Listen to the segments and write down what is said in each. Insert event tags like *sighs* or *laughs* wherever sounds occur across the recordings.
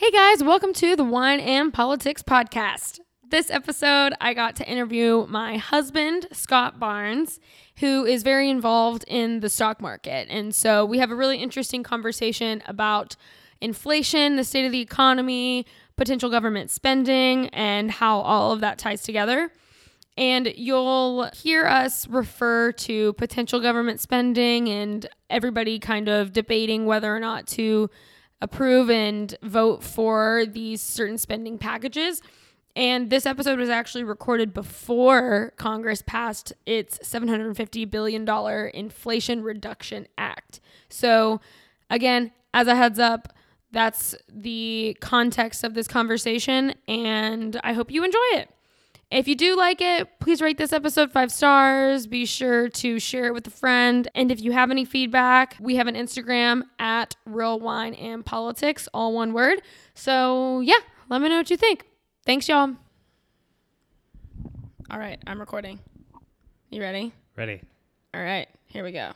Hey guys, welcome to the Wine and Politics Podcast. This episode, I got to interview my husband, Scott Barnes, who is very involved in the stock market. And so we have a really interesting conversation about inflation, the state of the economy, potential government spending, and how all of that ties together. And you'll hear us refer to potential government spending and everybody kind of debating whether or not to approve and vote for these certain spending packages. And this episode was actually recorded before Congress passed its $750 billion Inflation Reduction Act. So, again, as a heads up, that's the context of this conversation, and I hope you enjoy it. If you do like it, please rate this episode five stars. Be sure to share it with a friend. And if you have any feedback, we have an Instagram at Real Wine and Politics, all one word. So yeah, let me know what you think. Thanks, y'all. All right, I'm recording. You ready? Ready. All right, here we go.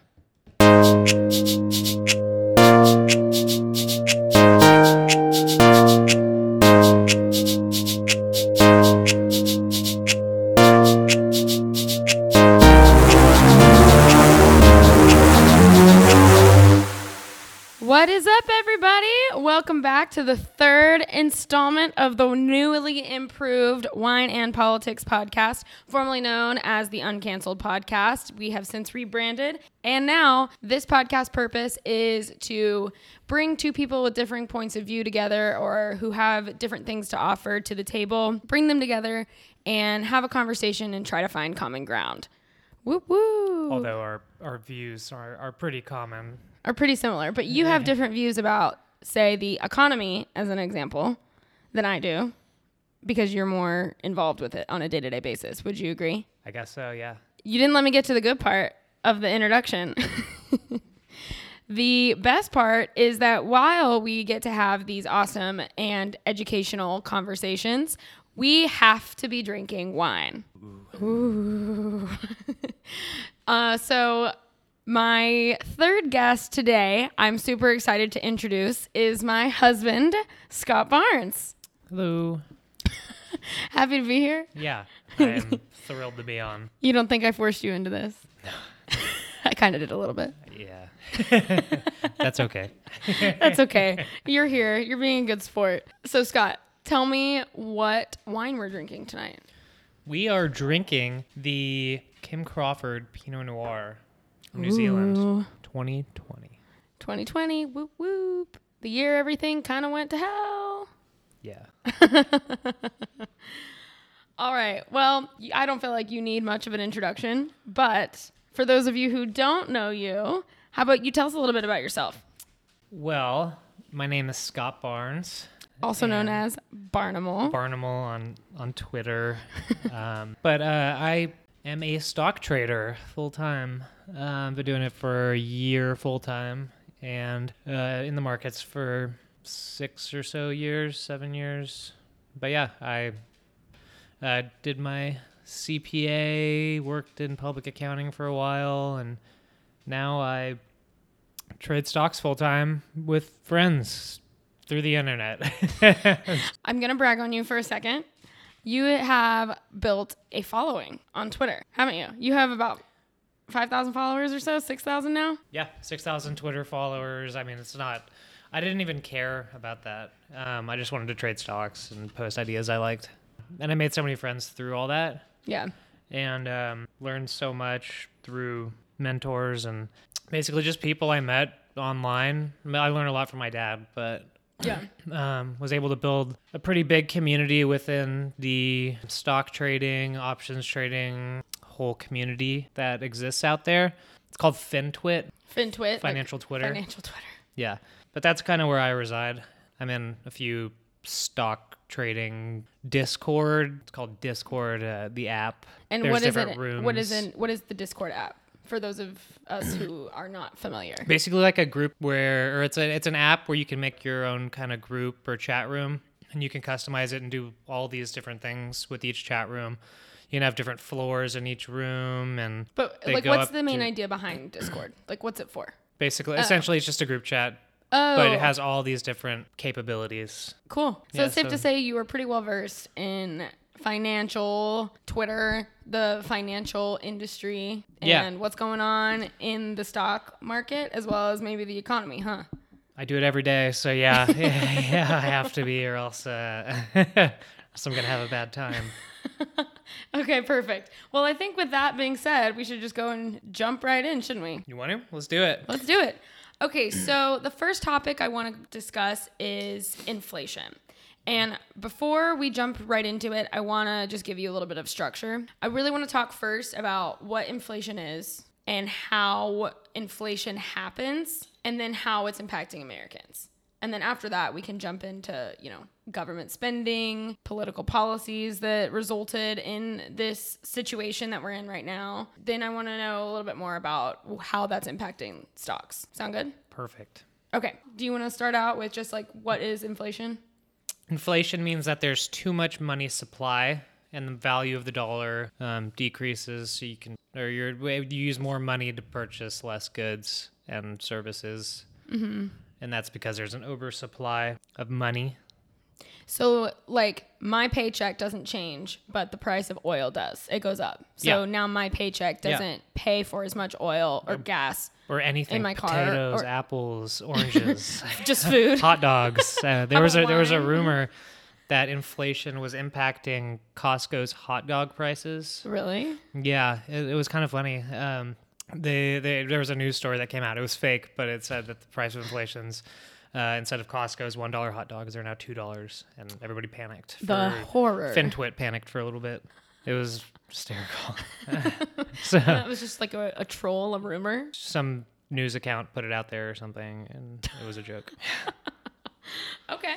Welcome back to the third installment of the newly improved Wine and Politics podcast, formerly known as the Uncancelled Podcast. We have since rebranded, and now this podcast purpose is to bring two people with differing points of view together or who have different things to offer to the table, bring them together and have a conversation and try to find common ground. Woo woo! Although our, our views are, are pretty common. are pretty similar, but you have different views about, say, the economy as an example than I do because you're more involved with it on a day to day basis. Would you agree? I guess so, yeah. You didn't let me get to the good part of the introduction. *laughs* the best part is that while we get to have these awesome and educational conversations, we have to be drinking wine. Ooh. *laughs* uh, so, my third guest today, I'm super excited to introduce, is my husband, Scott Barnes. Hello. *laughs* Happy to be here. Yeah, *laughs* I am thrilled to be on. You don't think I forced you into this? No. *laughs* I kind of did a little bit. Yeah. That's okay. That's okay. You're here. You're being a good sport. So, Scott, tell me what wine we're drinking tonight. We are drinking the Kim Crawford Pinot Noir from New Zealand Ooh. 2020. 2020, whoop whoop. The year everything kind of went to hell. Yeah. *laughs* All right. Well, I don't feel like you need much of an introduction, but for those of you who don't know you, how about you tell us a little bit about yourself, Well, my name is Scott Barnes. also known as Barnimal. Barnimal on on Twitter. *laughs* um, but uh, I am a stock trader full time. Um, been doing it for a year full time, and uh, in the markets for six or so years, seven years. But yeah, I uh, did my CPA, worked in public accounting for a while, and now I trade stocks full time with friends through the internet. *laughs* I'm going to brag on you for a second. You have built a following on Twitter, haven't you? You have about 5,000 followers or so, 6,000 now? Yeah, 6,000 Twitter followers. I mean, it's not, I didn't even care about that. Um, I just wanted to trade stocks and post ideas I liked. And I made so many friends through all that Yeah. and um, learned so much through mentors and basically just people I met online. I, learned a lot from my dad, but Yeah. *clears throat* um, was able to build a pretty big community within the stock trading, options trading whole community that exists out there. It's called FinTwit. FinTwit. like Financial Twitter. Financial Twitter. Yeah, but that's kind of where I reside. I'm in a few stock trading Discord. It's called Discord, uh, the app. And There's what is different it? Rooms. What is in? What is the Discord app for those of us who *clears throat* are not familiar? Basically, like a group where, or it's a it's an app where you can make your own kind of group or chat room, and you can customize it and do all these different things with each chat room. You can have different floors in each room, and But like, what's the main to- idea behind Discord? Like, what's it for? basically, essentially, it's just a group chat Oh, but it has all these different capabilities. cool. So Yeah, it's safe to say you were pretty well versed in financial Twitter, the financial industry, and Yeah. what's going on in the stock market as well as maybe the economy, huh? I do it every day, so yeah, *laughs* yeah, I have to be, or else, uh, *laughs* else I'm gonna have a bad time. *laughs* Okay, perfect. Well, I think with that being said, we should just go and jump right in, shouldn't we? You want to? Let's do it. Let's do it. Okay, so the first topic I want to discuss is inflation. And before we jump right into it, I want to just give you a little bit of structure. I really want to talk first about what inflation is and how inflation happens and then how it's impacting Americans. And then after that, we can jump into, you know, government spending, political policies that resulted in this situation that we're in right now. Then I want to know a little bit more about how that's impacting stocks. Sound good? Perfect. Okay. Do you want to start out with just like what is inflation? Inflation means that there's too much money supply and the value of the dollar um, decreases, so you can or you're, you use more money to purchase less goods and services, mm-hmm. and that's because there's an oversupply of money. So, like, my paycheck doesn't change, but the price of oil does. It goes up. So Yeah. now my paycheck doesn't pay for as much oil or gas, Or anything, in my car, potatoes, or- apples, *laughs* oranges, just food. hot dogs. Uh, there was a there was a rumor that inflation was impacting Costco's hot dog prices. really? Yeah, it, it was kind of funny. Um, they, they there was a news story that came out. It was fake, but it said that the price of inflation's uh, instead of Costco's one dollar hot dogs, they're now two dollars, and everybody panicked. The for- horror. FinTwit panicked for a little bit. It was hysterical. *laughs* so That was just like a, a troll, a rumor. some news account put it out there or something, and it was a joke. *laughs* Okay.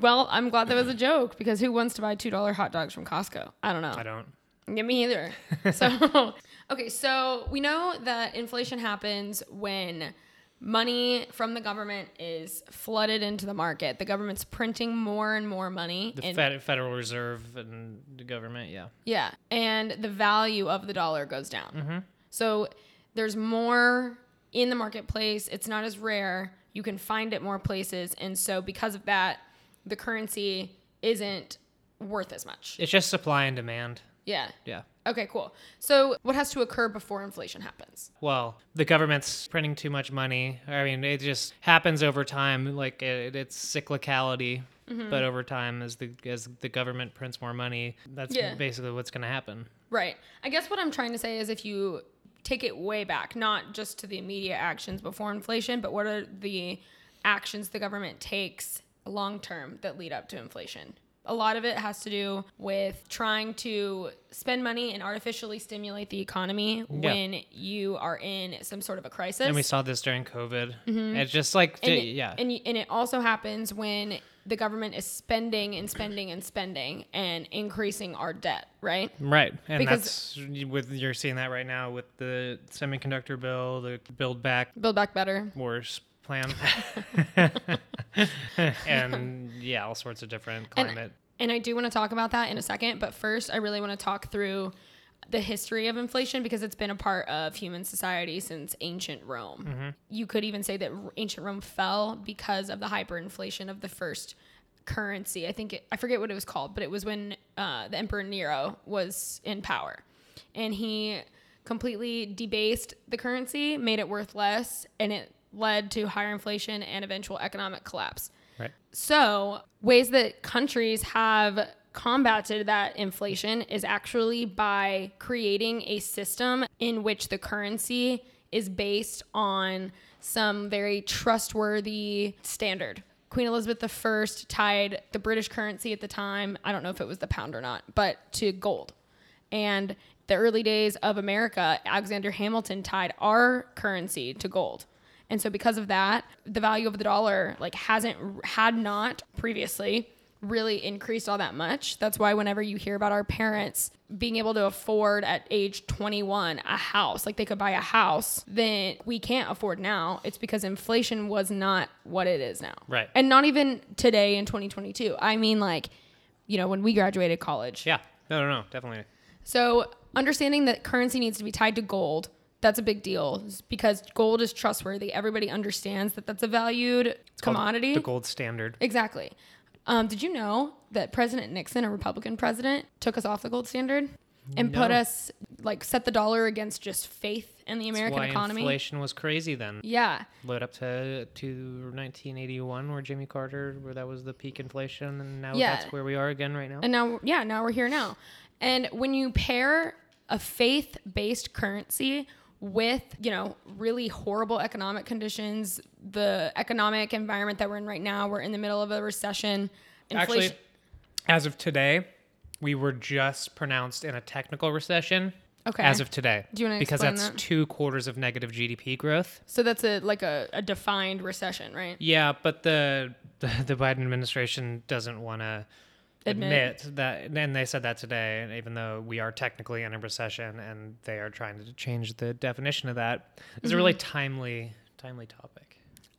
Well, I'm glad that was a joke because who wants to buy $2 hot dogs from Costco? I don't know. I don't. Yeah, me either. *laughs* So, okay, so we know that inflation happens when money from the government is flooded into the market. The government's printing more and more money. The and, Federal Reserve and the government, yeah. yeah, and the value of the dollar goes down. Mm-hmm. So there's more in the marketplace. It's not as rare. You can find it more places, and so because of that, the currency isn't worth as much. It's just supply and demand. Yeah. Yeah. Okay, cool. So what has to occur before inflation happens? Well, the government's printing too much money. I mean, it just happens over time. Like it, it's cyclicality, Mm-hmm. but over time, as the as the government prints more money, that's Yeah. basically what's going to happen. Right. I guess what I'm trying to say is if you take it way back, not just to the immediate actions before inflation, but what are the actions the government takes long term that lead up to inflation? A lot of it has to do with trying to spend money and artificially stimulate the economy when you are in some sort of a crisis. And we saw this during COVID. It's just like, Mm-hmm. and it, yeah, and, and it also happens when the government is spending and spending and spending and increasing our debt, right? right. And because- that's with you're seeing that right now with the semiconductor bill, the Build Back Build back better. Wars plan, *laughs* and yeah, all sorts of different climate. And I do want to talk about that in a second, but first, I really want to talk through the history of inflation because it's been a part of human society since ancient Rome. You could even say that ancient Rome fell because of the hyperinflation of the first currency. I think it, I forget what it was called, but it was when uh, the Emperor Nero was in power, and he completely debased the currency, made it worth less, and it led to higher inflation and eventual economic collapse. right. So, ways that countries have combated that inflation is actually by creating a system in which the currency is based on some very trustworthy standard. Queen Elizabeth I tied the British currency at the time, I don't know if it was the pound or not, but to gold. And the early days of America, Alexander Hamilton tied our currency to gold. And so because of that, the value of the dollar like hasn't had not previously really increased all that much. That's why whenever you hear about our parents being able to afford at age 21 a house, like they could buy a house, then we can't afford now. It's because inflation was not what it is now. Right. And not even today in 2022. I mean like, you know, when we graduated college. Yeah. No, no, no, definitely. So, understanding that currency needs to be tied to gold That's a big deal because gold is trustworthy. Everybody understands that that's a valued It's commodity. The gold standard. Exactly. Um, did you know that President Nixon, a Republican president, took us off the gold standard and put us like set the dollar against just faith in the American why economy? inflation was crazy then. Yeah. Load up to to 1981, where Jimmy Carter, where that was the peak inflation, and now Yeah. that's where we are again right now. And now, yeah, now we're here now. And when you pair a faith based currency with, you know, really horrible economic conditions, the economic environment that we're in right now, we're in the middle of a recession. Actually, as of today, we were just pronounced in a technical recession. Okay. As of today. Do you wanna Because explain that's that? two quarters of negative GDP growth. so that's a like a, a defined recession, right? Yeah, but the the, *laughs* the Biden administration doesn't want to Admit. admit. that, and they said that today. And even though we are technically in a recession, and they are trying to change the definition of that, it's a really Mm-hmm. timely timely topic.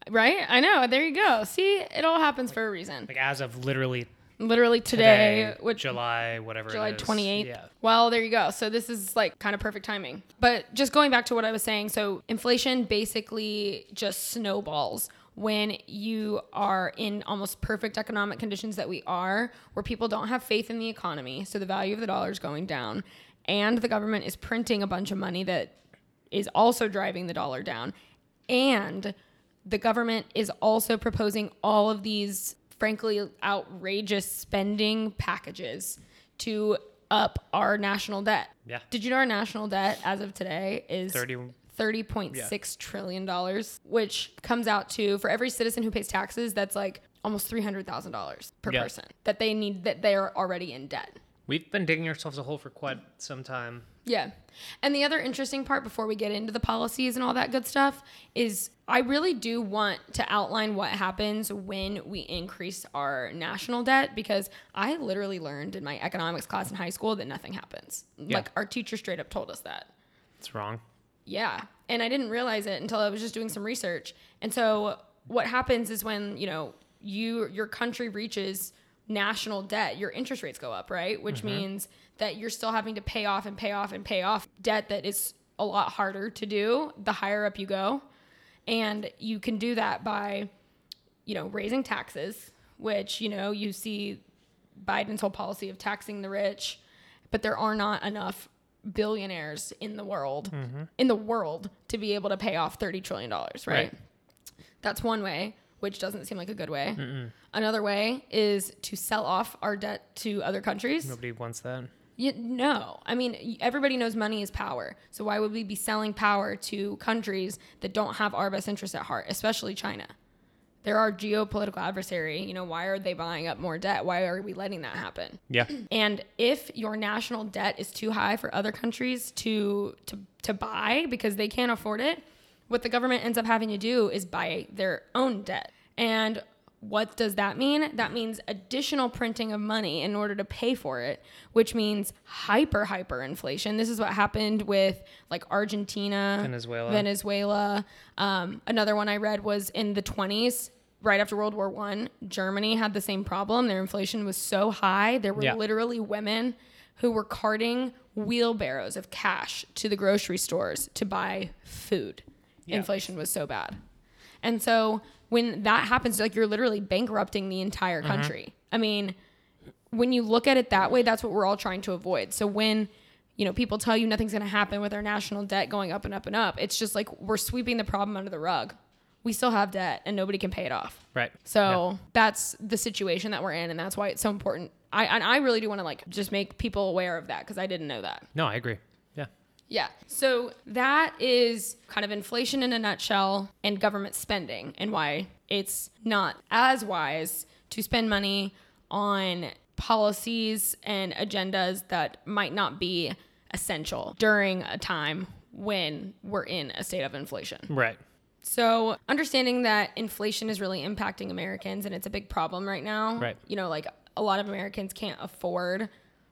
Right? I know. There you go. See, it all happens for a reason. Like as of literally Literally today, today, which July, whatever. July it is. 28th. Yeah. Well, there you go. So this is like kind of perfect timing. But just going back to what I was saying, so inflation basically just snowballs when you are in almost perfect economic conditions that we are, where people don't have faith in the economy, so the value of the dollar is going down, and the government is printing a bunch of money that is also driving the dollar down, and the government is also proposing all of these frankly outrageous spending packages to up our national debt. Yeah. Did you know our national debt as of today is 30 thirty point six trillion dollars, which comes out to for every citizen who pays taxes, that's like almost three hundred thousand dollars per Yeah. person that they need that they are already in debt. We've been digging ourselves a hole for quite some time. Yeah. And the other interesting part before we get into the policies and all that good stuff is I really do want to outline what happens when we increase our national debt because I literally learned in my economics class in high school that nothing happens. Like our teacher straight up told us that. It's wrong. Yeah. And I didn't realize it until I was just doing some research. And so what happens is when, you know, you your country reaches national debt, your interest rates go up, right? Which mm-hmm. means that you're still having to pay off and pay off and pay off debt that is a lot harder to do the higher up you go. And you can do that by, you know, raising taxes, which, you know, you see Biden's whole policy of taxing the rich, but there are not enough billionaires in the world mm-hmm. in the world to be able to pay off 30 trillion dollars, right? Right. That's one way, which doesn't seem like a good way. Another way is to sell off our debt to other countries. Nobody wants that. You, no, I mean everybody knows money is power. So why would we be selling power to countries that don't have our best interests at heart, especially China? They're our geopolitical adversary. You know, why are they buying up more debt? Why are we letting that happen? Yeah. *clears throat* And if your national debt is too high for other countries to to to buy because they can't afford it, what the government ends up having to do is buy their own debt. And what does that mean? That means additional printing of money in order to pay for it, which means hyper hyper inflation. This is what happened with like Argentina, Venezuela. Venezuela. Um, another one I read was in the 20s, right after World War One. Germany had the same problem. Their inflation was so high, there were Yeah. literally women who were carting wheelbarrows of cash to the grocery stores to buy food. Yeah. Inflation was so bad. And so when that happens, like you're literally bankrupting the entire mm-hmm. country. I mean, when you look at it that way, that's what we're all trying to avoid. So when you know people tell you nothing's going to happen with our national debt going up and up and up, it's just like we're sweeping the problem under the rug. We still have debt and nobody can pay it off. Right. So that's the situation that we're in, and that's why it's so important. I and I really do want to like just make people aware of that because I didn't know that. No, I agree. Yeah. So that is kind of inflation in a nutshell and government spending and why it's not as wise to spend money on policies and agendas that might not be essential during a time when we're in a state of inflation. Right. So, understanding that inflation is really impacting Americans and it's a big problem right now. Right. You know, like a lot of Americans can't afford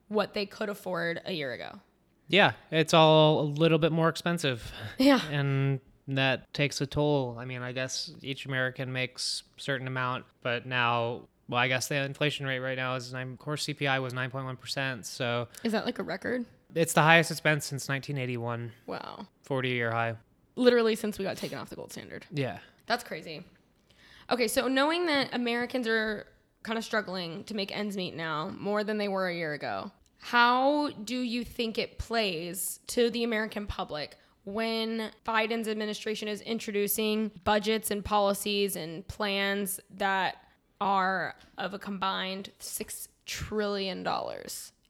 what they could afford a year ago. Yeah, it's all a little bit more expensive. Yeah. And that takes a toll. I mean, I guess each American makes a certain amount, but now, well, I guess the inflation rate right now is nine. Of course, CPI was nine point one percent. So Is that like a record? It's the highest it's been since 1981, Wow. 40 year high. Literally since we got taken off the gold standard. Yeah. That's crazy. Okay, so knowing that Americans are kind of struggling to make ends meet now more than they were a year ago, how do you think it plays to the American public when Biden's administration is introducing budgets and policies and plans that are of a combined $6 trillion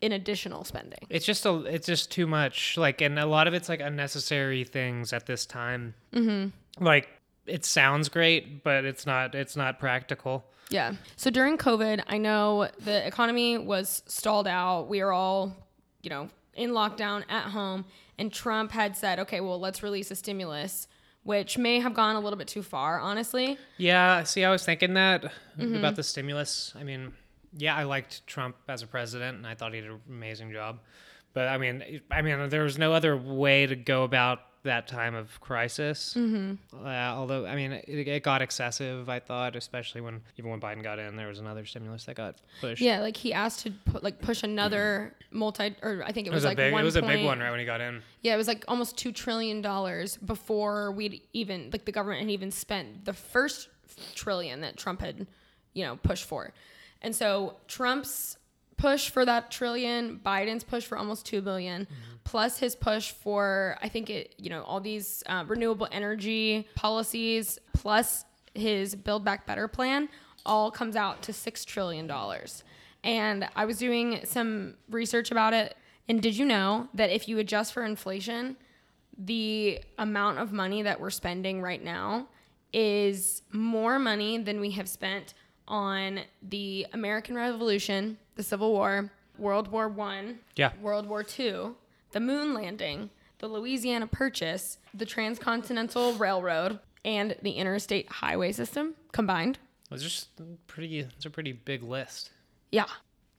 in additional spending? It's just a, it's just too much. Like, and a lot of it's like unnecessary things at this time. Mm-hmm. Like, it sounds great, but it's not. It's not practical. Yeah. So during COVID, I know the economy was stalled out. We were all, you know, in lockdown at home. And Trump had said, okay, well, let's release a stimulus, which may have gone a little bit too far, honestly. Yeah. See, I was thinking that mm-hmm. about the stimulus. I mean, yeah, I liked Trump as a president, and I thought he did an amazing job. But I mean, I mean, there was no other way to go about that time of crisis. Mm-hmm. Uh, although, I mean, it, it got excessive. I thought, especially when even when Biden got in, there was another stimulus that got pushed. Yeah, like he asked to put, like push another multi, or I think it It was, was, a like big. one It was a big point- one right when he got in. Yeah, it was like almost two trillion dollars before we'd even like the government had even spent the first trillion that Trump had, you know, pushed for. And so Trump's push for that trillion, Biden's push for almost two billion, plus his push for I think it, you know, all these uh, renewable energy policies, plus his Build Back Better plan, all comes out to six trillion dollars. And I was doing some research about it. And did you know that if you adjust for inflation, the amount of money that we're spending right now is more money than we have spent on the American Revolution, the Civil War, World War One, Yeah. World War Two, the moon landing, the Louisiana Purchase, the Transcontinental Railroad, and the interstate highway system combined. It's just pretty. It's a pretty big list. Yeah.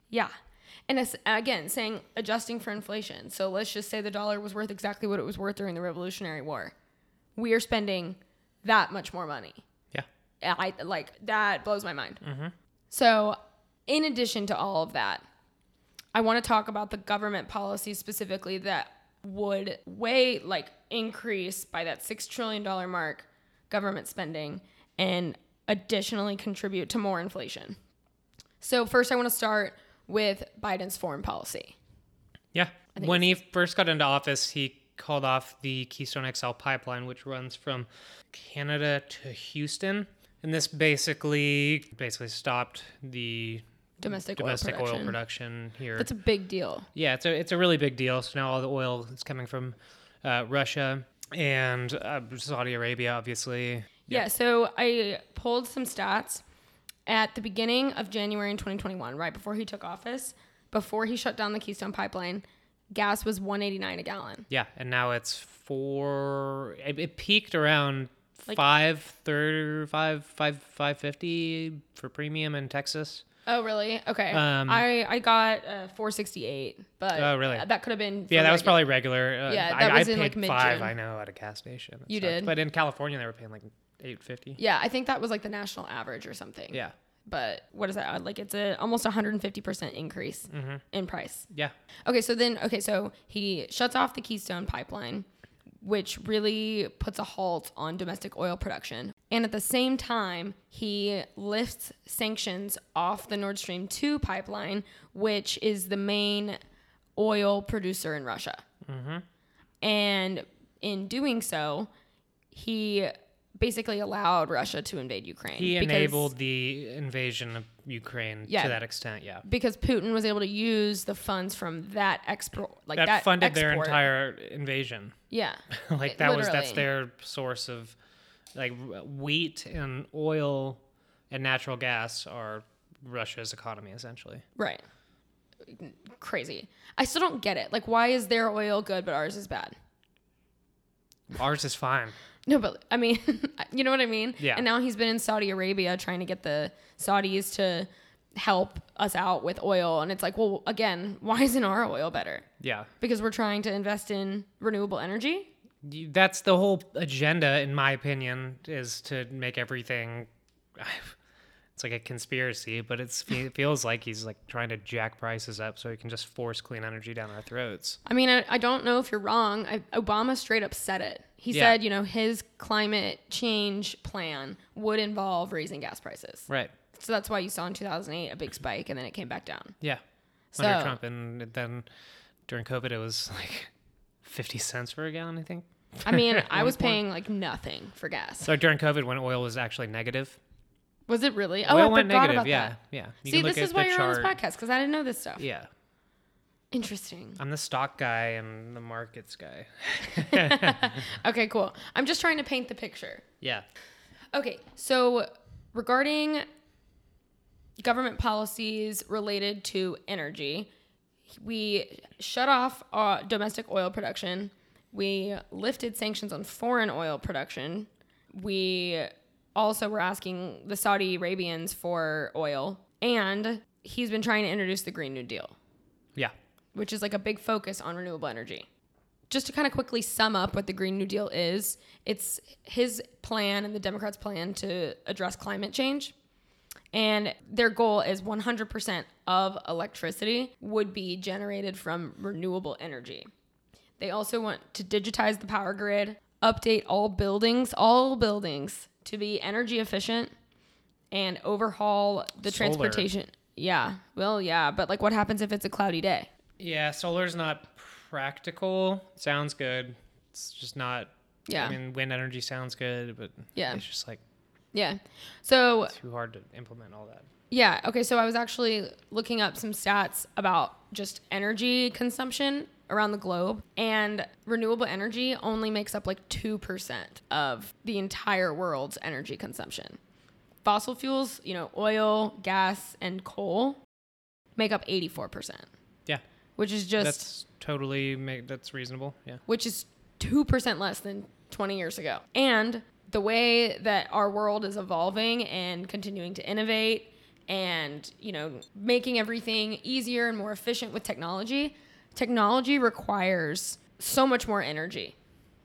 Yeah. And it's, again, saying adjusting for inflation. So let's just say the dollar was worth exactly what it was worth during the Revolutionary War. We are spending that much more money. I like that blows my mind. Mm-hmm. So, in addition to all of that, I want to talk about the government policies specifically that would way like increase by that six trillion dollar mark government spending and additionally contribute to more inflation. So first, I want to start with Biden's foreign policy. Yeah. When he first got into office, he called off the Keystone XL pipeline, which runs from Canada to Houston. And this basically basically stopped the Domestic, domestic oil oil production. production here. That's a big deal. yeah, it's a it's a really big deal. So now all the oil is coming from uh, Russia and uh, Saudi Arabia, obviously. Yeah. so I pulled some stats at the beginning of January in 2021, right before he took office, before he shut down the Keystone pipeline, gas was 189 a gallon. Yeah, and now it's four. It, it peaked around Like- five thirty, five five five fifty for premium in Texas. Oh, really? Okay. Um, I I got uh, 468, but Oh, really? that could have been. Yeah, that was probably regular. Uh, Yeah, I, that I was in, paid like, five. mid-June. I know at a gas station. You stuff. did? but in California they were paying like eight fifty. Yeah, I think that was like the national average or something. Yeah, But what is that? Like it's a almost 150% increase Mm-hmm. in price. yeah, Okay, so then okay, so he shuts off the Keystone pipeline, which really puts a halt on domestic oil production. And at the same time, he lifts sanctions off the Nord Stream 2 pipeline, which is the main oil producer in Russia. Mm-hmm. And in doing so, he basically allowed Russia to invade Ukraine. he enabled the invasion of Ukraine Yeah. to that extent. Yeah, because Putin was able to use the funds from that export, like that, that, funded their entire invasion. Yeah, *laughs* like It- that was that's their source of like wheat and oil and natural gas are Russia's economy essentially. right. Crazy. I still don't get it. Like, why is their oil good but ours is bad? Ours is fine. No, but I mean, *laughs* you know what I mean? Yeah. And now he's been in Saudi Arabia trying to get the Saudis to help us out with oil. And it's like, well, again, *laughs* why isn't our oil better? Yeah. Because we're trying to invest in renewable energy? That's the whole agenda, in my opinion, is to make everything. *sighs* it's like a conspiracy, but it's it feels like he's like trying to jack prices up so he can just force clean energy down our throats. I mean, I, I don't know if you're wrong. I, Obama straight up said it. He Yeah. said, you know, his climate change plan would involve raising gas prices. Right. So that's why you saw in 2008 a big spike and then it came back down. Yeah. So, Under Trump, and then during COVID, it was like fifty cents for a gallon, I think. I mean, *laughs* I was paying like nothing for gas. So during COVID, when oil was actually negative, Was it really? Oh, oil I went negative. about Yeah, that. yeah. You See, this is why you're on this podcast because I didn't know this stuff. Yeah, Interesting. I'm the stock guy and the markets guy. *laughs* Okay, cool. I'm just trying to paint the picture. Yeah. Okay, so regarding government policies related to energy, we shut off uh, domestic oil production. We lifted sanctions on foreign oil production. We also were asking the Saudi Arabians for oil. And he's been trying to introduce the Green New Deal, Yeah. which is like a big focus on renewable energy. Just to kind of quickly sum up what the Green New Deal is, it's his plan and the Democrats' plan to address climate change. And their goal is 100% of electricity would be generated from renewable energy. They also want to digitize the power grid, update all buildings, all buildings to be energy efficient, and overhaul the Solar. transportation. Yeah. Well, yeah, but like what happens if it's a cloudy day? Yeah. Solar's not practical. Sounds good. It's just not. Yeah. I mean, wind energy sounds good, but Yeah. it's just like Yeah. So, too hard to implement all that. yeah, okay, so I was actually looking up some stats about just energy consumption around the globe, and renewable energy only makes up like 2% of the entire world's energy consumption. Fossil fuels, you know, oil, gas, and coal make up 84%, Yeah. which is just that's totally make that's reasonable. Yeah. which is 2% less than 20 years ago. And the way that our world is evolving and continuing to innovate and, you know, making everything easier and more efficient with technology, technology requires so much more energy,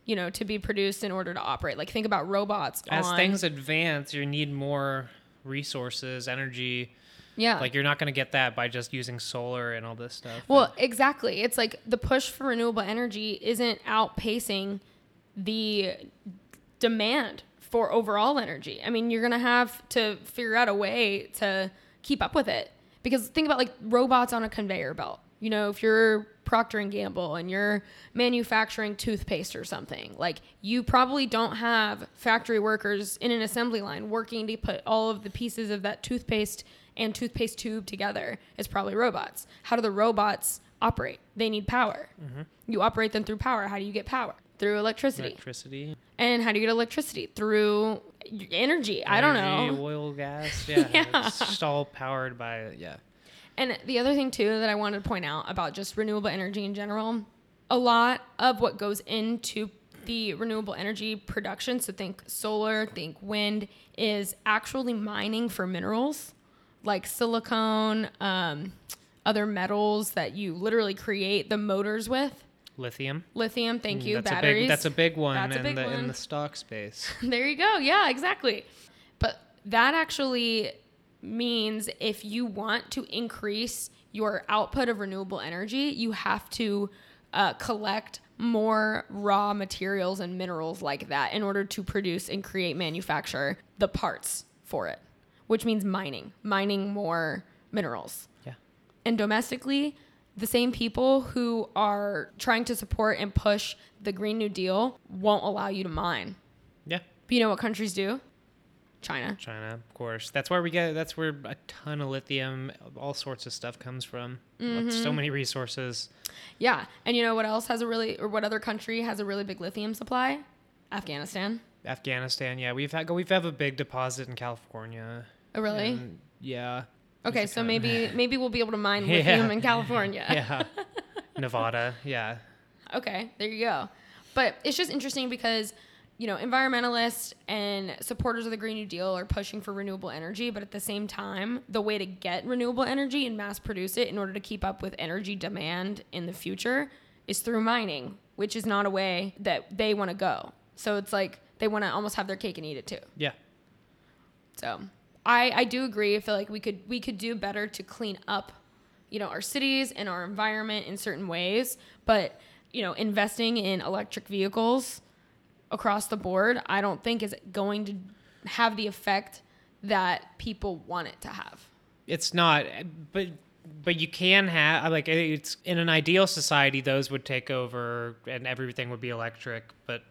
you know, to be produced in order to operate. Like think about robots As on- things advance, you need more resources, energy. yeah. Like you're not going to get that by just using solar and all this stuff. Well, exactly. It's like the push for renewable energy isn't outpacing the demand for overall energy. I mean, you're going to have to figure out a way to keep up with it. Because think about like robots on a conveyor belt. You know, if you're Procter and Gamble and you're manufacturing toothpaste or something, like you probably don't have factory workers in an assembly line working to put all of the pieces of that toothpaste and toothpaste tube together. It's probably robots. How do the robots operate? They need power. Mm-hmm. You operate them through power. How do you get power? Through electricity. electricity, And how do you get electricity? Through energy. I don't energy, know. Oil, gas. *laughs* Yeah. Yeah. It's just all powered by yeah. And the other thing too that I wanted to point out about just renewable energy in general, a lot of what goes into the renewable energy production, so think solar, think wind, is actually mining for minerals like silicone, um, other metals that you literally create the motors with. Lithium. Lithium, thank you, Mm, that's batteries. A big, that's a big one That's in big the in the stock space. *laughs* There you go. Yeah, exactly. But that actually means if you want to increase your output of renewable energy, you have to uh, collect more raw materials and minerals like that in order to produce and create, manufacture the parts for it, which means mining, mining more minerals. Yeah. And domestically, the same people who are trying to support and push the Green New Deal won't allow you to mine. Yeah. But you know what countries do? China. China, of course. That's where we get. That's where a ton of lithium, all sorts of stuff comes from. Like, So Mm-hmm. many resources. Yeah. And you know what else has a really, or what other country has a really big lithium supply? Afghanistan. Afghanistan, yeah, we've had we've have a big deposit in California. Oh, really? and- yeah. Okay, so maybe maybe we'll be able to mine Yeah. lithium in California. *laughs* Yeah. Nevada, yeah. Okay, there you go. But it's just interesting because, you know, environmentalists and supporters of the Green New Deal are pushing for renewable energy, but at the same time, the way to get renewable energy and mass produce it in order to keep up with energy demand in the future is through mining, which is not a way that they want to go. So it's like they want to almost have their cake and eat it too. Yeah. So I I do agree. I feel like we could we could do better to clean up, you know, our cities and our environment in certain ways. But you know, investing in electric vehicles across the board, I don't think is going to have the effect that people want it to have. It's not, but but you can have like it's in an ideal society those would take over and everything would be electric, but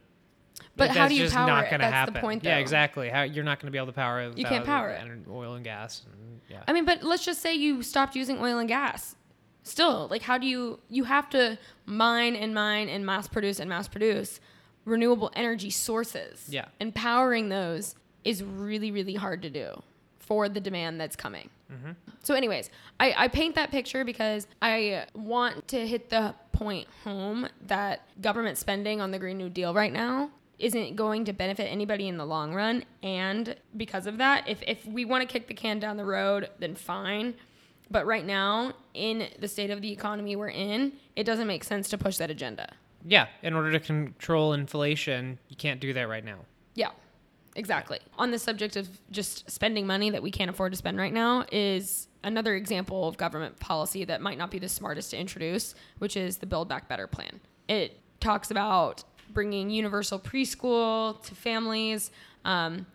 But how that's do you just power not it? going to That's happen. the point, Yeah, exactly. How you're not going to be able to power it. You can't power it. Oil and gas. And, yeah. I mean, but let's just say you stopped using oil and gas. Still, like, how do you? You have to mine and mine and mass produce and mass produce renewable energy sources. Yeah. And powering those is really, really hard to do for the demand that's coming. Mm-hmm. So, anyways, I, I paint that picture because I want to hit the point home that government spending on the Green New Deal right now isn't going to benefit anybody in the long run. And because of that, if, if we want to kick the can down the road, then fine. But right now, in the state of the economy we're in, it doesn't make sense to push that agenda. yeah. In order to control inflation, you can't do that right now. Yeah, exactly. On the subject of just spending money that we can't afford to spend right now is another example of government policy that might not be the smartest to introduce, which is the Build Back Better plan. It talks about bringing universal preschool to families, um,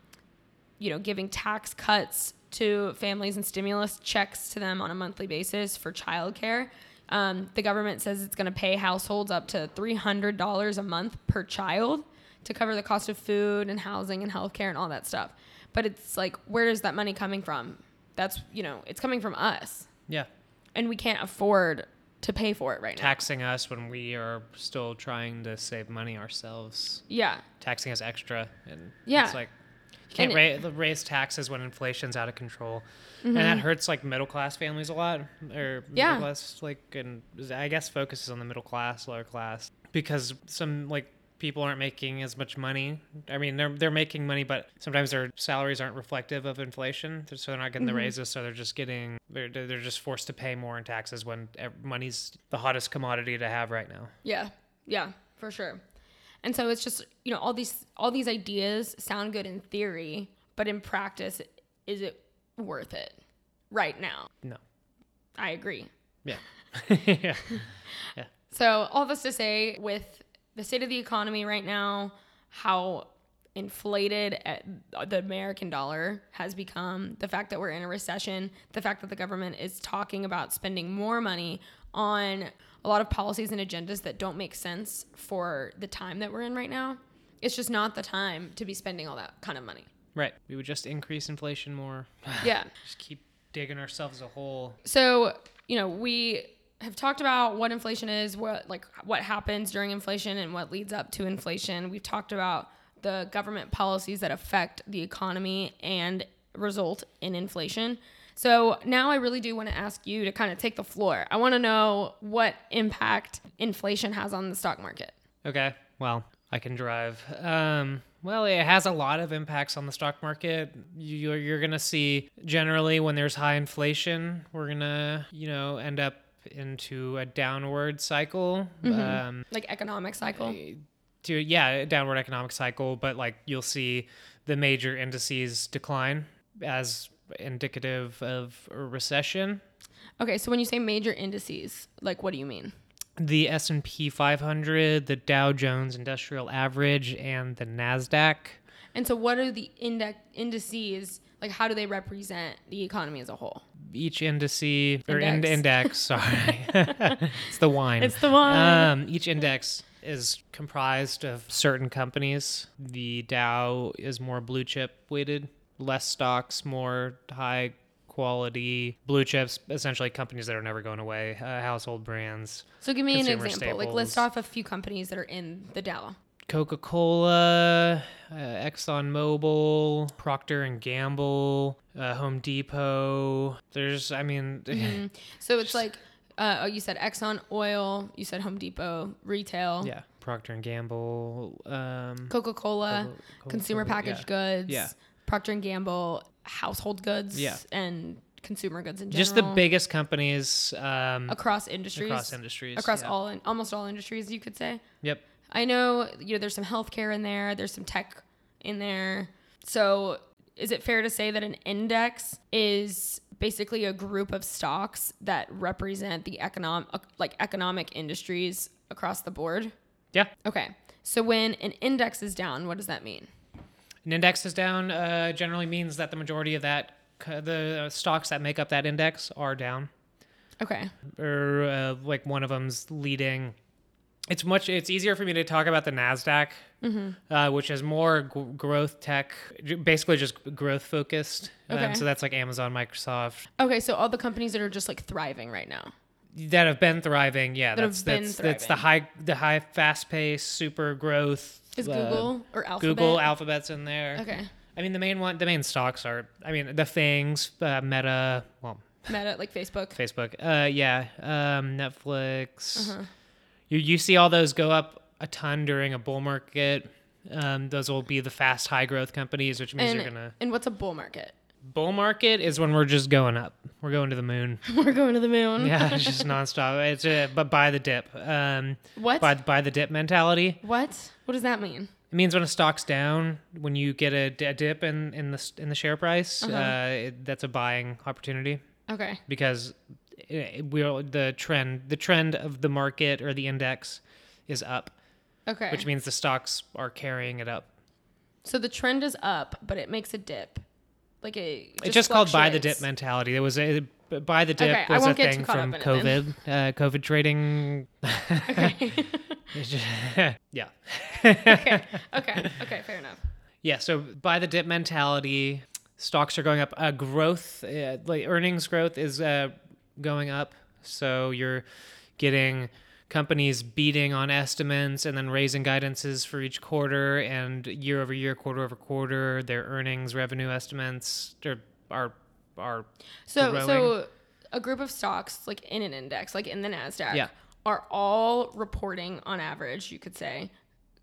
you know, giving tax cuts to families and stimulus checks to them on a monthly basis for childcare. Um, the government says it's going to pay households up to $300 a month per child to cover the cost of food and housing and healthcare and all that stuff. But it's like, where is that money coming from? That's, you know, it's coming from us. Yeah. And we can't afford to pay for it right now. Taxing us when we are still trying to save money ourselves. Yeah. Taxing us extra. And Yeah. it's like, you can't ra- raise taxes when inflation's out of control. Mm-hmm. And that hurts like middle class families a lot. Or Yeah. middle class, like, and I guess focuses on the middle class, lower class. Because some, like, people aren't making as much money. I mean, they're, they're making money, but sometimes their salaries aren't reflective of inflation. So they're not getting Mm-hmm. the raises. So they're just getting, they're, they're just forced to pay more in taxes when money's the hottest commodity to have right now. Yeah, yeah, for sure. And so it's just you know all these all these ideas sound good in theory, but in practice, is it worth it right now? No. I agree. Yeah. *laughs* *laughs* Yeah. yeah. So all this to say, with the state of the economy right now, how inflated at the American dollar has become, the fact that we're in a recession, the fact that the government is talking about spending more money on a lot of policies and agendas that don't make sense for the time that we're in right now. It's just not the time to be spending all that kind of money. Right. We would just increase inflation more. *sighs* Yeah. Just keep digging ourselves a hole. So, you know, we have talked about what inflation is, what like what happens during inflation and what leads up to inflation. We've talked about the government policies that affect the economy and result in inflation. So, now I really do want to ask you to kind of take the floor. I want to know what impact inflation has on the stock market. Okay. Well, I can drive. Um, well, it has a lot of impacts on the stock market. You- You're, you're going to see generally when there's high inflation, we're going to, you know, end up into a downward cycle. Um, Like economic cycle. to yeah, a downward economic cycle, but like you'll see the major indices decline as indicative of a recession. Okay, so when you say major indices, like what do you mean? The S&P 500, the Dow Jones Industrial Average and the Nasdaq. And so what are the index indices like how do they represent the economy as a whole? Each indice or ind- Index. index, *laughs* sorry. *laughs* it's the wine. It's the wine. Um, each index is comprised of certain companies. The Dow is more blue chip weighted, less stocks, more high quality blue chips, essentially companies that are never going away, uh, household brands. So give me an example. Like list off a few companies that are in the Dow. Coca Cola, uh, Exxon Mobil, Procter and Gamble, uh, Home Depot. There's, I mean, *laughs* Mm-hmm. So it's like uh, oh, you said Exxon Oil, you said Home Depot, retail, yeah, Procter and Gamble, um, Coca-Cola, consumer packaged yeah. goods, Yeah. Procter and Gamble, household goods, Yeah. and consumer goods in general. just the biggest companies. Um, across industries, across industries, across yeah. all almost all industries, you could say. Yep. I know you know there's some healthcare in there, there's some tech in there. So is it fair to say that an index is basically a group of stocks that represent the economic like economic industries across the board? Yeah. Okay. So when an index is down, what does that mean? An index is down uh, generally means that the majority of that, the stocks that make up that index are down. Okay. Or uh, like one of them's leading. It's much. It's easier for me to talk about the Nasdaq, Mm-hmm. uh, which is more g- growth tech, basically just growth focused. Um, Okay. so that's like Amazon, Microsoft Okay, so all the companies that are just like thriving right now. that have been thriving. Yeah, That that's that's that's the high, the high, fast pace super growth. Is uh, Google or Alphabet? Google, Alphabet's in there. Okay. I mean, the main one, the main stocks are, I mean, the Things, uh, Meta, well, Meta, like Facebook. *laughs* Facebook, uh, yeah, um, Netflix. Uh-huh. You you see all those go up a ton during a bull market. Um, those will be the fast, high growth companies, which means And, you're gonna. and what's a bull market? Bull market is when we're just going up. We're going to the moon. *laughs* We're going to the moon. Yeah, it's just *laughs* nonstop. It's a, but buy the dip. Um, What? buy buy the dip mentality. what? What does that mean? It means when a stock's down, when you get a dip in, in the in the share price, Uh-huh. uh, it, that's a buying opportunity Okay. because we're the trend the trend of the market or the index is up, Okay. which means the stocks are carrying it up. so the trend is up, but it makes a dip. Like a it's just called buy the dip mentality. There was a buy the dip Okay, was a thing from COVID. Uh, COVID trading. Okay. *laughs* *laughs* Yeah. okay. Okay. *laughs* Okay. Fair enough. Yeah, so buy the dip mentality, stocks are going up. Uh, growth, uh, like earnings growth, is uh, going up. So you're getting companies beating on estimates and then raising guidances for each quarter and year over year, quarter over quarter. Their earnings, revenue estimates are are are So growing. so a group of stocks like in an index, like in the Nasdaq, Yeah. are all reporting on average, you could say,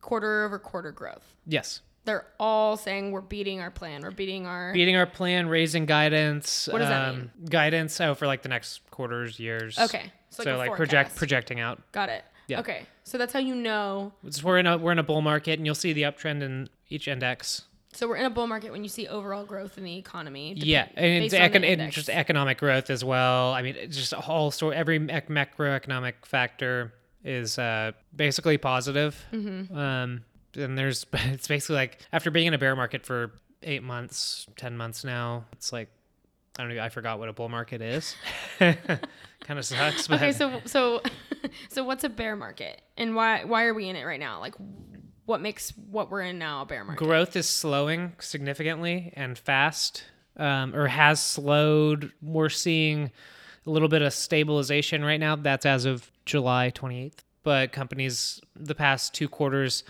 quarter over quarter growth. yes. They're all saying we're beating our plan, we're beating our Beating our plan, raising guidance. What does that um, mean? Guidance, oh, for like the next quarters, years. Okay. So, like, project projecting out. Got it. Yeah. Okay. So that's how you know. We're in a we're in a bull market, and you'll see the uptrend in each index. So we're in a bull market when you see overall growth in the economy. Yeah, and it's based on the econ- and just economic growth as well. I mean, it's just a whole story. Every ec- macroeconomic factor is uh, basically positive. Mm-hmm. Um, and there's *laughs* it's basically like after being in a bear market for eight months, ten months now, it's like I don't know. I forgot what a bull market is. *laughs* kind of sucks. But Okay, so so *laughs* so what's a bear market, and why why are we in it right now? Like, what makes what we're in now a bear market? growth is slowing significantly and fast um, or has slowed we're seeing a little bit of stabilization right now that's as of july 28th but companies the past two quarters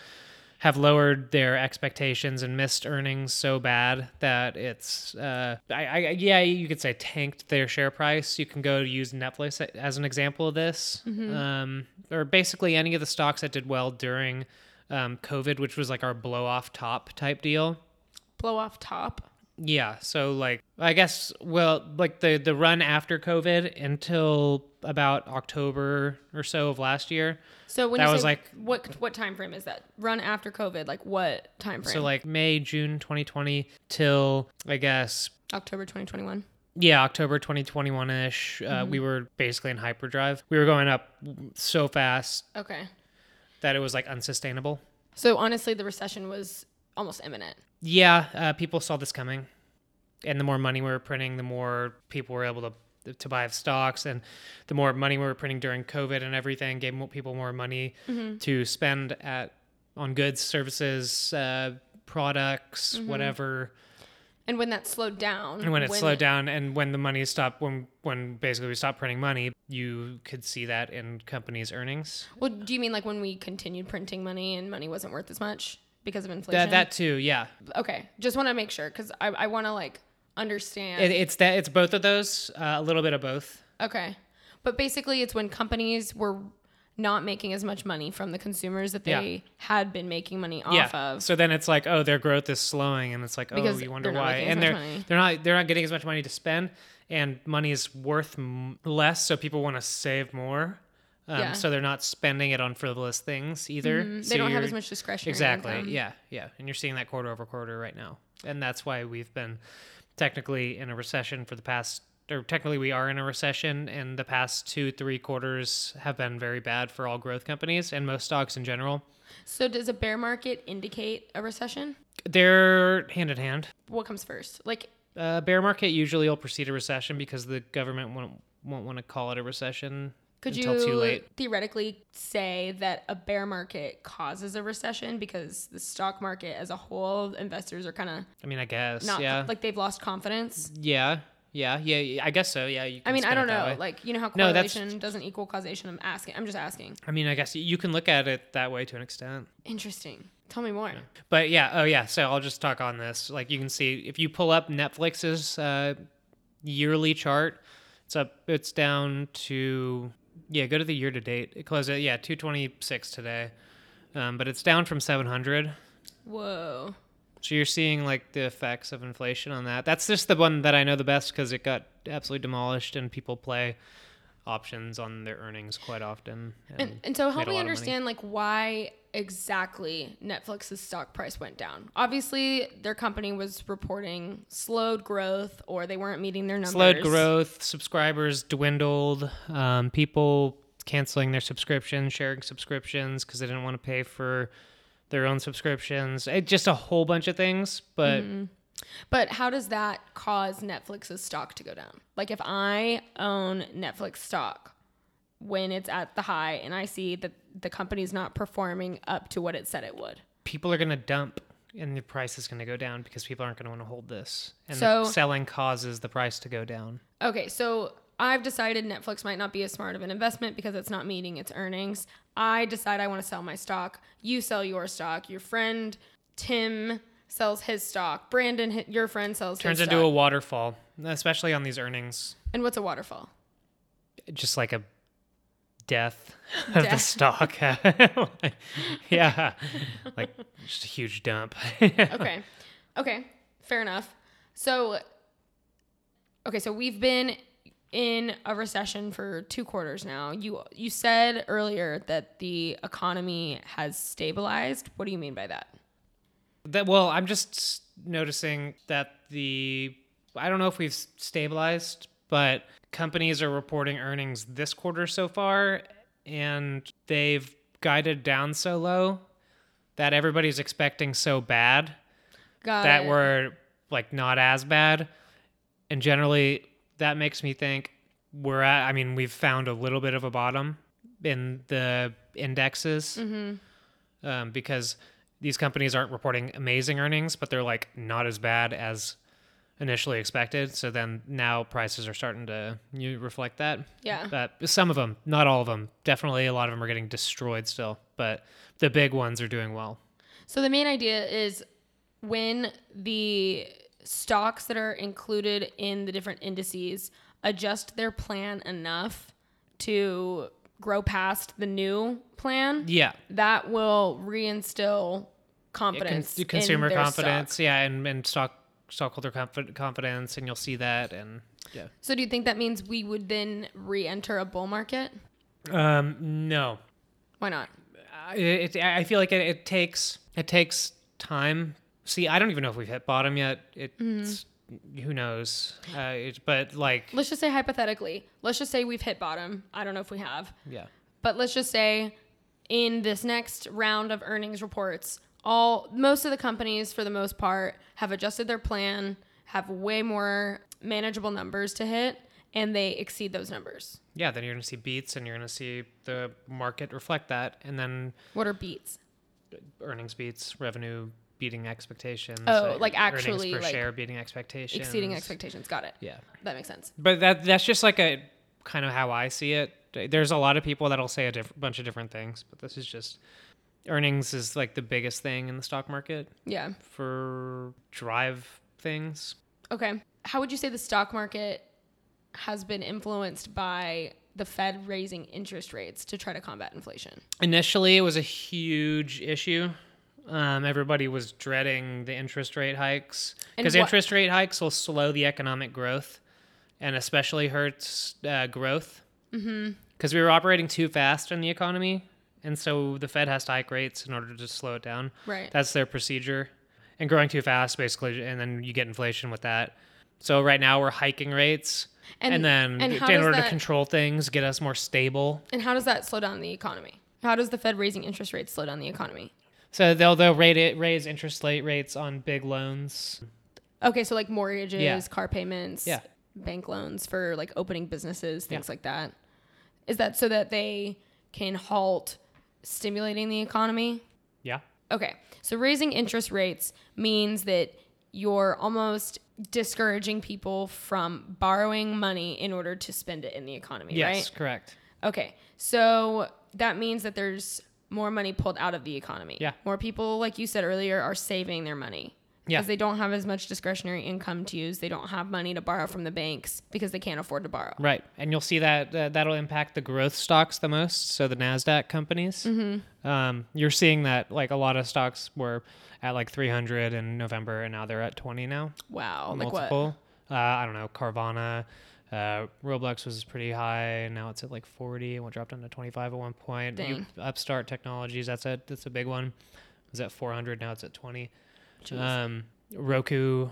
have lowered their expectations and missed earnings so bad that it's uh, I, I yeah you could say tanked their share price. You can go use netflix as an example of this. Um, or basically any of the stocks that did well during um, covid which was like our blow off top type deal. Blow off top. yeah so like i guess well like the the run after covid until about october or so of last year So when That was like- what what time frame is that? Run after COVID, like what time frame? so like may june 2020 till i guess October 2021. yeah october 2021ish uh, we were basically in hyperdrive we were going up so fast Okay. that it was like unsustainable So honestly, the recession was almost imminent. yeah uh, people saw this coming and the more money we were printing the more people were able to to buy stocks and the more money we were printing during covid and everything gave people more money to spend at on goods services uh, products whatever And when that slowed down, and when it slowed down and when the money stopped when when basically we stopped printing money you could see that in companies earnings Well, do you mean like when we continued printing money and money wasn't worth as much because of inflation? that that too yeah okay. Just want to make sure because I, I want to like understand. it, it's that it's both of those uh, a little bit of both Okay. But basically, it's when companies were not making as much money from the consumers that they Yeah. had been making money off yeah. of. So then it's like, oh, their growth is slowing, and it's like, oh, Because you wonder why, and they're money. they're not they're not getting as much money to spend, and money is worth m- less, so people want to save more. Um, Yeah. So they're not spending it on frivolous things either. Mhm. So they don't have as much discretion. Exactly. income. Yeah. Yeah. And you're seeing that quarter over quarter right now. and that's why we've been technically in a recession for the past or technically we are in a recession and the past two three quarters have been very bad for all growth companies and most stocks in general So does a bear market indicate a recession? they're hand in hand What comes first? Like uh, bear market usually will precede a recession because the government won't won't want to call it a recession could until you too late theoretically say that a bear market causes a recession because the stock market as a whole investors are kind of i mean i guess not yeah like they've lost confidence? yeah yeah yeah yeah, i guess so yeah you I mean, I don't know. way. Like, you know how No, correlation doesn't equal causation. I'm asking. I'm just asking. I mean, I guess you can look at it that way to an extent. Interesting. Tell me more. But yeah, oh yeah, so I'll just talk on this. Like you can see if you pull up Netflix's uh, yearly chart, it's up it's down to yeah, go to the year to date. It closed at yeah, 226 today. Um, but it's down from 700. Whoa. So you're seeing like the effects of inflation on that. That's just the one that I know the best cuz it got absolutely demolished and people play options on their earnings quite often. And, and so help me understand like why exactly Netflix's stock price went down. Obviously, their company was reporting slowed growth or they weren't meeting their numbers. slowed growth, subscribers dwindled, um, people canceling their subscriptions, sharing subscriptions because they didn't want to pay for their own subscriptions. It, just a whole bunch of things. But Mm-hmm. But how does that cause Netflix's stock to go down? Like if I own Netflix stock when it's at the high and I see that the company's not performing up to what it said it would. people are going to dump and the price is going to go down because people aren't going to want to hold this. And So- the selling causes the price to go down. Okay, so I've decided Netflix might not be as smart of an investment because it's not meeting its earnings. I decide I want to sell my stock. You sell your stock. Your friend Tim sells his stock. Brandon, your friend, sells his stock. Turns into a waterfall, especially on these earnings. and what's a waterfall? Just like a death of the Death. stock. *laughs* yeah. Like just a huge dump. *laughs* okay. Okay. Fair enough. So, okay, so we've been in a recession for two quarters now. You you said earlier that the economy has stabilized. What do you mean by that? That well, I'm just noticing that the I don't know if we've stabilized, but companies are reporting earnings this quarter so far, and they've guided down so low that everybody's expecting so bad Got that it. we're like not as bad, and generally that makes me think we're at. I mean, we've found a little bit of a bottom in the indexes um, because these companies aren't reporting amazing earnings, but they're like not as bad as initially expected. So then now prices are starting to you reflect that. Yeah. But some of them, not all of them, definitely a lot of them are getting destroyed still, but the big ones are doing well. So the main idea is when the stocks that are included in the different indices adjust their plan enough to grow past the new plan, Yeah. that will reinstill Con- confidence. in consumer confidence, stock. yeah, and, and stock stockholder confi- confidence, and you'll see that. And yeah, So do you think that means we would then re-enter a bull market? um, no, Why not? I- it, I feel like it, it takes it takes time. See, I don't even know if we've hit bottom yet. It's who knows, uh, it, but like Let's just say hypothetically. Let's just say we've hit bottom. I don't know if we have. yeah, But let's just say in this next round of earnings reports, all most of the companies for the most part have adjusted their plan, have way more manageable numbers to hit, and they exceed those numbers. yeah. Then you're gonna see beats, and you're gonna see the market reflect that, and then What are beats? earnings beats, revenue beating expectations. Oh, like earnings actually, per like, share beating expectations, Exceeding expectations. Got it. Yeah. That makes sense. But that that's just like a kind of how I see it. There's a lot of people that'll say a diff- bunch of different things, but this is just earnings is like the biggest thing in the stock market Yeah. for drive things. Okay. How would you say the stock market has been influenced by the Fed raising interest rates to try to combat inflation? Initially, it was a huge issue. Um, everybody was dreading the interest rate hikes because interest rate hikes will slow the economic growth, and especially hurts uh, growth. Because we were operating too fast in the economy, and so the Fed has to hike rates in order to slow it down. Right. That's their procedure. and growing too fast, basically, and then you get inflation with that. So right now we're hiking rates, and, And- then and in order to control things, get us more stable. And how does that slow down the economy? How does the Fed raising interest rates slow down the economy? So they'll they'll rate it, raise interest rate rates on big loans. Okay, so like mortgages, Yeah. car payments, Yeah. bank loans for like opening businesses, things Yeah. like that. Is that so that they can halt stimulating the economy? Yeah. Okay. So raising interest rates means that you're almost discouraging people from borrowing money in order to spend it in the economy, Yes, right? correct. Okay. So that means that there's more money pulled out of the economy. Yeah. More people, like you said earlier, are saving their money. Yeah. Because they don't have as much discretionary income to use. They don't have money to borrow from the banks because they can't afford to borrow. Right, and you'll see that uh, that'll impact the growth stocks the most. So the Nasdaq companies. Mm-hmm. Um, you're seeing that like a lot of stocks were at like 300 in November, and now they're at 20 now. Wow. Like what? multiple. Uh, I don't know. Carvana, uh, Roblox was pretty high, now it's at like 40. and It dropped down to 25 at one point. Upstart Technologies, that's a that's a big one. It was at 400. Now it's at 20. Jeez. Um, Roku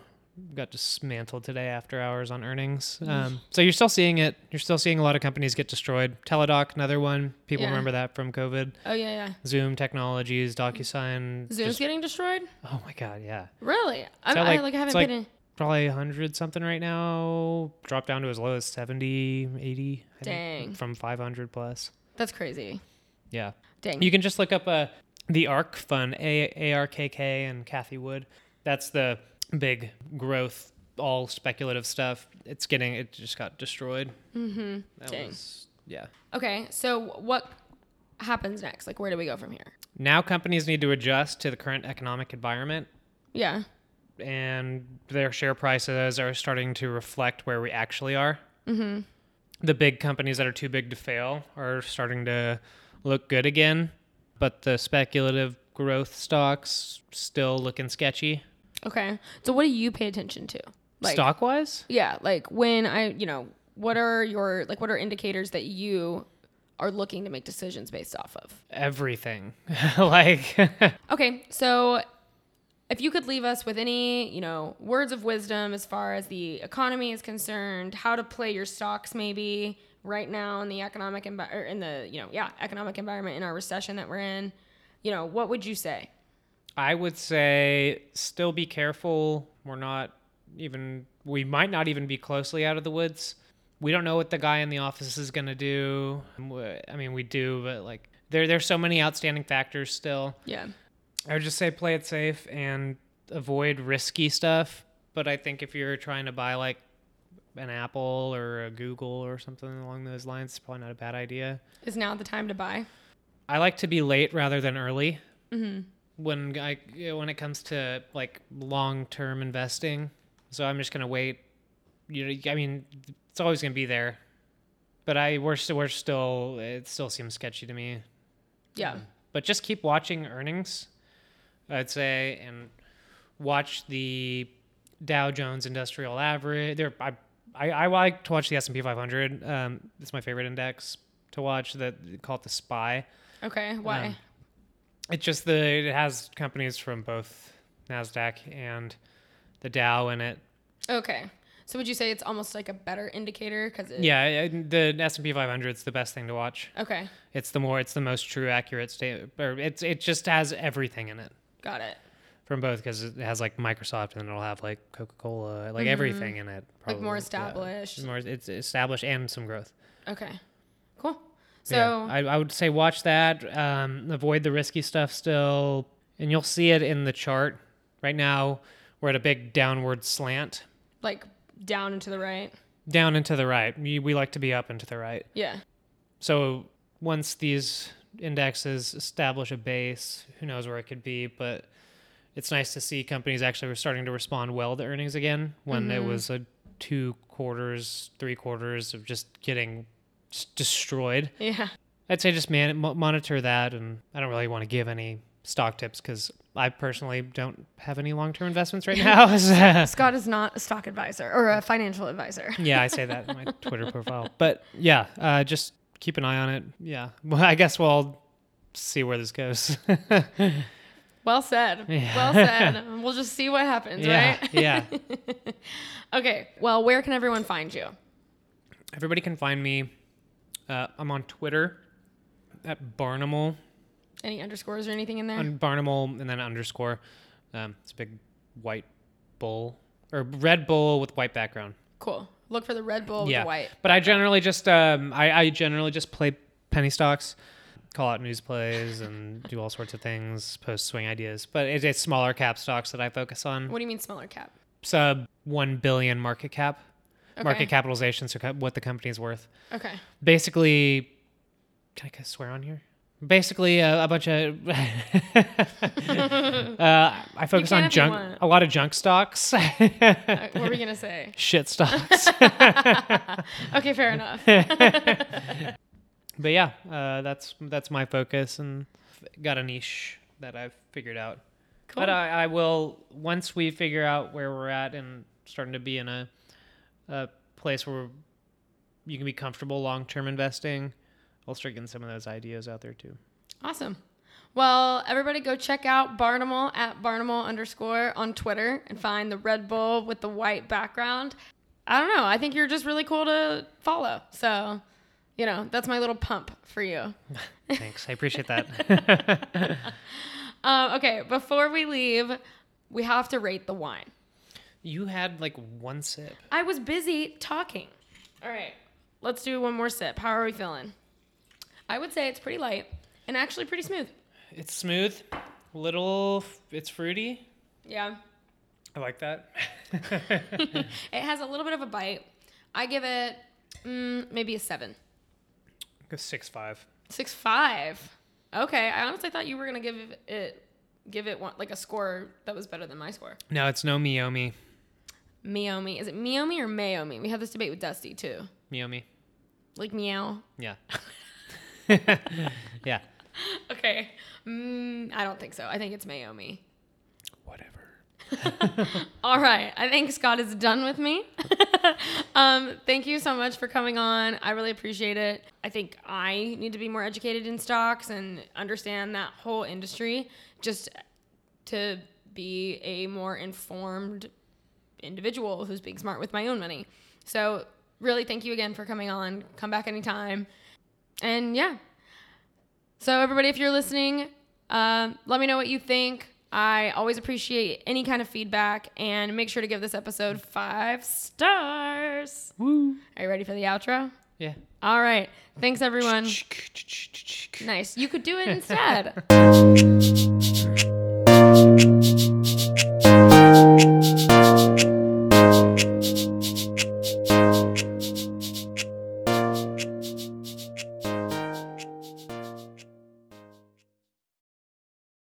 got dismantled today after hours on earnings. Um, so you're still seeing it. You're still seeing a lot of companies get destroyed. Teladoc, another one. People Yeah. remember that from COVID. oh, yeah, yeah. Zoom Technologies, DocuSign. Zoom's just- getting destroyed? oh my God, yeah. Really? I, So, I like- like haven't it's like- been in. probably 100 something right now dropped down to as low as 70 80 I think, Dang. from 500 plus That's crazy. yeah Dang. you can just look up uh, the ARK fund A- arkk and Cathie Wood that's the big growth all speculative stuff it's getting it just got destroyed mm-hmm. that Dang. was yeah Okay, so what happens next? Like, where do we go from here? now companies need to adjust to the current economic environment Yeah. and their share prices are starting to reflect where we actually are. Mm-hmm. The big companies that are too big to fail are starting to look good again, but the speculative growth stocks still looking sketchy. Okay. So, what do you pay attention to? Like, Stock wise, Yeah, like when I, you know, what are your like what are indicators that you are looking to make decisions based off of? everything. *laughs* like, *laughs* Okay, so if you could leave us with any, you know, words of wisdom as far as the economy is concerned, how to play your stocks maybe right now in the economic envi- or in the, you know, yeah, economic environment in our recession that we're in, you know, what would you say? I would say still be careful. We're not even, we might not even be closely out of the woods. We don't know what the guy in the office is going to do. I mean, we do, but like, there, there's so many outstanding factors still. Yeah. I would just say play it safe and avoid risky stuff. But I think if you're trying to buy like an Apple or a Google or something along those lines, it's probably not a bad idea. Is now the time to buy? I like to be late rather than early Mhm. when I when it comes to like long term investing. So I'm just gonna wait. You know, I mean, it's always gonna be there, but I we're still we're still it still seems sketchy to me. Yeah. But just keep watching earnings, I'd say, and watch the Dow Jones Industrial Average. There, I, I, I like to watch the S and P 500. Um, it's my favorite index to watch. That call it the SPY. Okay. Why? Um, It's just the it has companies from both Nasdaq and the Dow in it. okay. So would you say it's almost like a better indicator because it? Yeah, the S and P 500 is the best thing to watch. Okay. It's the more it's the most true, accurate state. Or it's it just has everything in it. Got it. From both because it has like Microsoft and it'll have like Coca Cola, like everything in it. Mm-hmm. Like more probably. Yeah. established. More, it's established and some growth. Okay. Cool. So yeah, I, I would say watch that. Um, avoid the risky stuff still, and you'll see it in the chart. Right now, we're at a big downward slant, like down and to the right. down and to the right. We, we like to be up and to the right. Yeah. So once these indexes establish a base, who knows where it could be, but it's nice to see companies actually were starting to respond well to earnings again when it was a two quarters, three quarters of just getting destroyed. Yeah. I'd say just man monitor that, and I don't really want to give any stock tips because I personally don't have any long term investments right *laughs* now. *laughs* Scott is not a stock advisor or a financial advisor. *laughs* yeah, I say that in my Twitter profile. But yeah, uh, just keep an eye on it. Yeah. Well, I guess we'll see where this goes. Well said. *laughs* Yeah. Well said. we'll just see what happens, Yeah, right? yeah. *laughs* Okay. Well, where can everyone find you? Everybody can find me. Uh, I'm on Twitter at Barnimal, Any underscores or anything in there? on Barnimal, and then underscore. Um, it's a big white bull or red bull with white background. cool. Look for the Red Bull with yeah, the white. but I generally just um, I, I generally just play penny stocks, call out news plays, and do all sorts of things, post swing ideas. But it's, it's smaller cap stocks that I focus on. What do you mean smaller cap? Sub one billion market cap, Okay. market capitalization, so co- what the company is worth. Okay. basically can i swear on here basically uh, a bunch of *laughs* uh, i focus on junk a lot of junk stocks Uh, what were we gonna *laughs* say? shit stocks *laughs* Okay, fair enough. But yeah uh, that's that's my focus and got a niche that i've figured out Cool. but I, I will once we figure out where we're at and starting to be in a, a place where you can be comfortable long-term investing i'll start getting some of those ideas out there too Awesome. Well, everybody go check out Barnimal at Barnimal underscore on Twitter and find the Red Bull with the white background. I don't know. I think you're just really cool to follow. So, you know, that's my little pump for you. *laughs* Thanks. I appreciate that. *laughs* Um, okay, before we leave, we have to rate the wine. you had like one sip. I was busy talking. All right, let's do one more sip. How are we feeling? I would say it's pretty light and actually pretty smooth. It's smooth, little. It's fruity. Yeah. I like that. *laughs* It has a little bit of a bite. I give it mm, maybe a seven. Six five. Six five. Okay, I honestly thought you were gonna give it give it one like a score that was better than my score. No, it's no Miyomi. Miyomi. Is it Miyomi or Mayomi? We had this debate with Dusty too. Miyomi. Like meow. Yeah. *laughs* *laughs* yeah. Okay. Mm, I don't think so. I think it's Mayomi. Whatever. *laughs* All right. I think Scott is done with me. *laughs* um, thank you so much for coming on. I really appreciate it. I think I need to be more educated in stocks and understand that whole industry just to be a more informed individual who's being smart with my own money. So, really, thank you again for coming on. Come back anytime. And yeah. So, everybody, if you're listening, um, let me know what you think. I always appreciate any kind of feedback and make sure to give this episode five stars. Woo. Are you ready for the outro? Yeah. All right. Thanks, everyone. Nice. Nice. You could do it *laughs* instead. *laughs*